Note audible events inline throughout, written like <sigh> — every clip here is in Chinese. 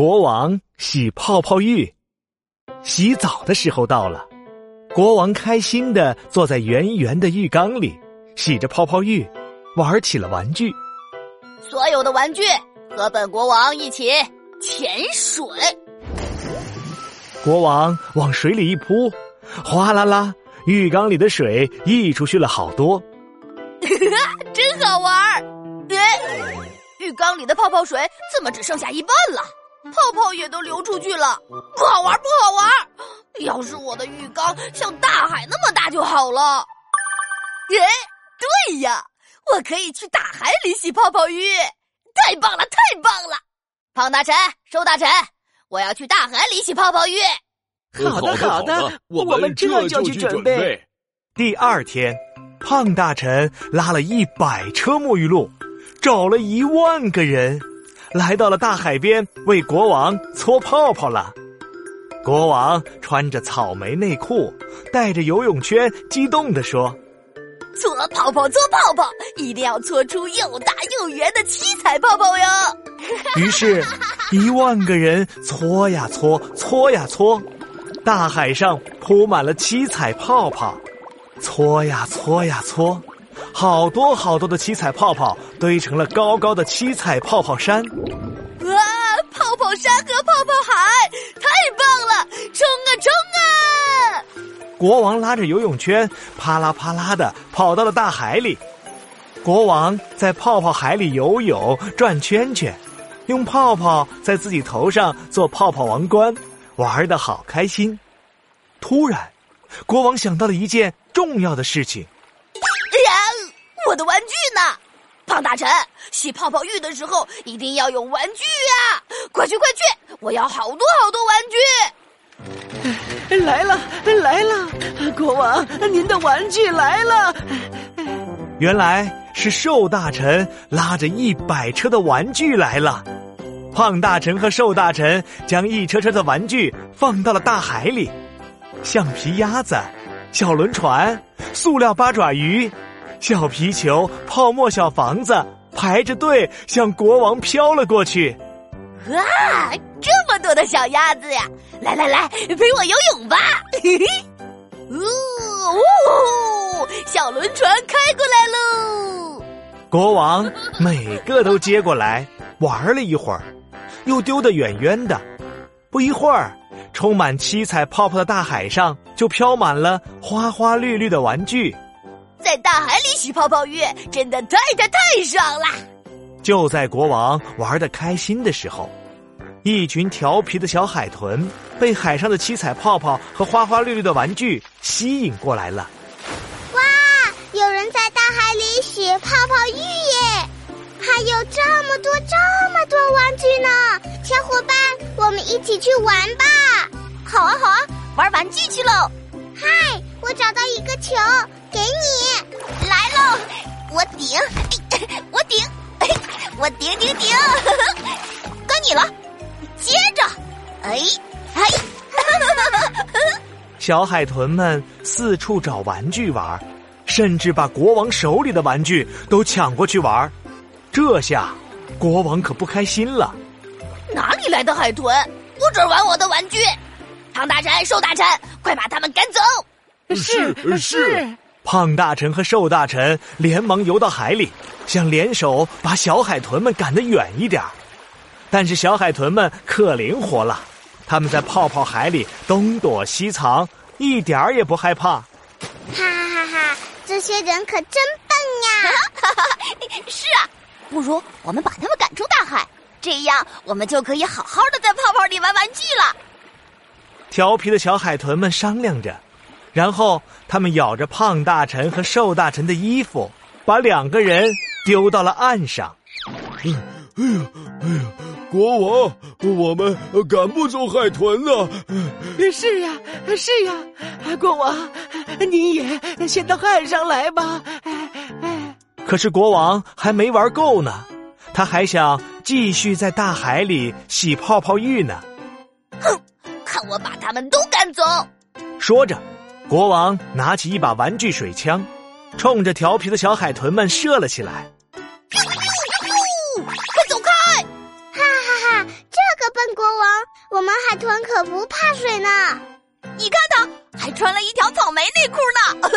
国王洗泡泡浴，洗澡的时候到了。国王开心的坐在圆圆的浴缸里，洗着泡泡浴，玩起了玩具。所有的玩具和本国王一起潜水。国王往水里一扑，哗啦啦，浴缸里的水溢出去了好多。<laughs> 真好玩儿！哎，浴缸里的泡泡水怎么只剩下一半了？泡泡也都流出去了，不好玩，不好玩！要是我的浴缸像大海那么大就好了。哎，对呀，我可以去大海里洗泡泡浴，太棒了，太棒了！胖大臣，瘦大臣，我要去大海里洗泡泡浴。好的，好的，我们这就去准备。第二天，胖大臣拉了一百车沐浴露，找了一万个人。来到了大海边，为国王搓泡泡了。国王穿着草莓内裤，带着游泳圈，激动地说：“搓泡泡，搓泡泡，一定要搓出又大又圆的七彩泡泡哟！” <laughs> 于是，一万个人搓呀搓，搓呀搓，大海上铺满了七彩泡泡，搓呀搓呀搓。好多好多的七彩泡泡堆成了高高的七彩泡泡山，哇！泡泡山和泡泡海，太棒了！冲啊冲啊！国王拉着游泳圈，啪啦啪啦的跑到了大海里。国王在泡泡海里游泳、转圈圈，用泡泡在自己头上做泡泡王冠，玩的好开心。突然，国王想到了一件重要的事情。我的玩具呢？胖大臣，洗泡泡浴的时候一定要有玩具呀！快去快去，我要好多好多玩具！来了来了，国王，您的玩具来了！原来是瘦大臣拉着一百车的玩具来了。胖大臣和瘦大臣将一车车的玩具放到了大海里，橡皮鸭子、小轮船、塑料八爪鱼。小皮球、泡沫小房子排着队向国王飘了过去。哇，这么多的小鸭子呀！来来来，陪我游泳吧！<laughs> 呜呜，小轮船开过来喽！国王每个都接过来玩了一会儿，又丢得远远的。不一会儿，充满七彩泡泡的大海上就飘满了花花绿绿的玩具。在大海里洗泡泡浴，真的太太太爽了！就在国王玩的开心的时候，一群调皮的小海豚被海上的七彩泡泡和花花绿绿的玩具吸引过来了。哇，有人在大海里洗泡泡浴耶！还有这么多这么多玩具呢！小伙伴，我们一起去玩吧！好啊，好啊，玩玩具去喽！嗨，我找到一个球。给你来喽！我顶，我顶，<laughs> 我顶顶顶，<laughs> 该你了。接着，哎哎，<laughs> 小海豚们四处找玩具玩，甚至把国王手里的玩具都抢过去玩。这下，国王可不开心了。哪里来的海豚？不准玩我的玩具！唐大臣、瘦大臣，快把他们赶走！是是。胖大臣和瘦大臣连忙游到海里，想联手把小海豚们赶得远一点但是小海豚们可灵活了，他们在泡泡海里东躲西藏，一点儿也不害怕。哈哈哈哈！这些人可真笨呀！哈哈，是啊，不如我们把他们赶出大海，这样我们就可以好好的在泡泡里玩玩具了。调皮的小海豚们商量着。然后，他们咬着胖大臣和瘦大臣的衣服，把两个人丢到了岸上。哎呀，哎呀，国王，我们赶不走海豚呢。是呀，是呀，国王，你也先到岸上来吧。可是国王还没玩够呢，他还想继续在大海里洗泡泡浴呢。哼，看我把他们都赶走！说着。国王拿起一把玩具水枪，冲着调皮的小海豚们射了起来。快走开！哈哈哈！这个笨国王我们海豚可不怕水呢。你看他还穿了一条草莓内裤呢。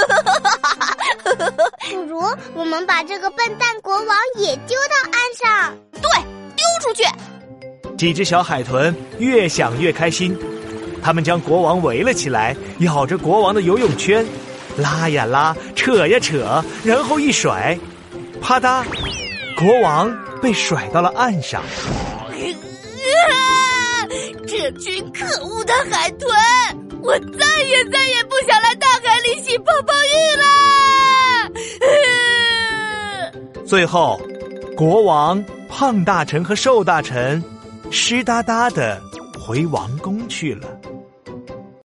<laughs> <laughs> 不如我们把这个笨蛋国王也丢到岸上。对，丢出去。几只小海豚越想越开心，他们将国王围了起来，咬着国王的游泳圈，拉呀拉，扯呀扯，然后一甩，啪嗒，国王被甩到了岸上。这群可恶的海豚！我再也再也不想来大海里洗泡泡浴了。<laughs> 最后，国王、胖大臣和瘦大臣湿哒哒的回王宫去了。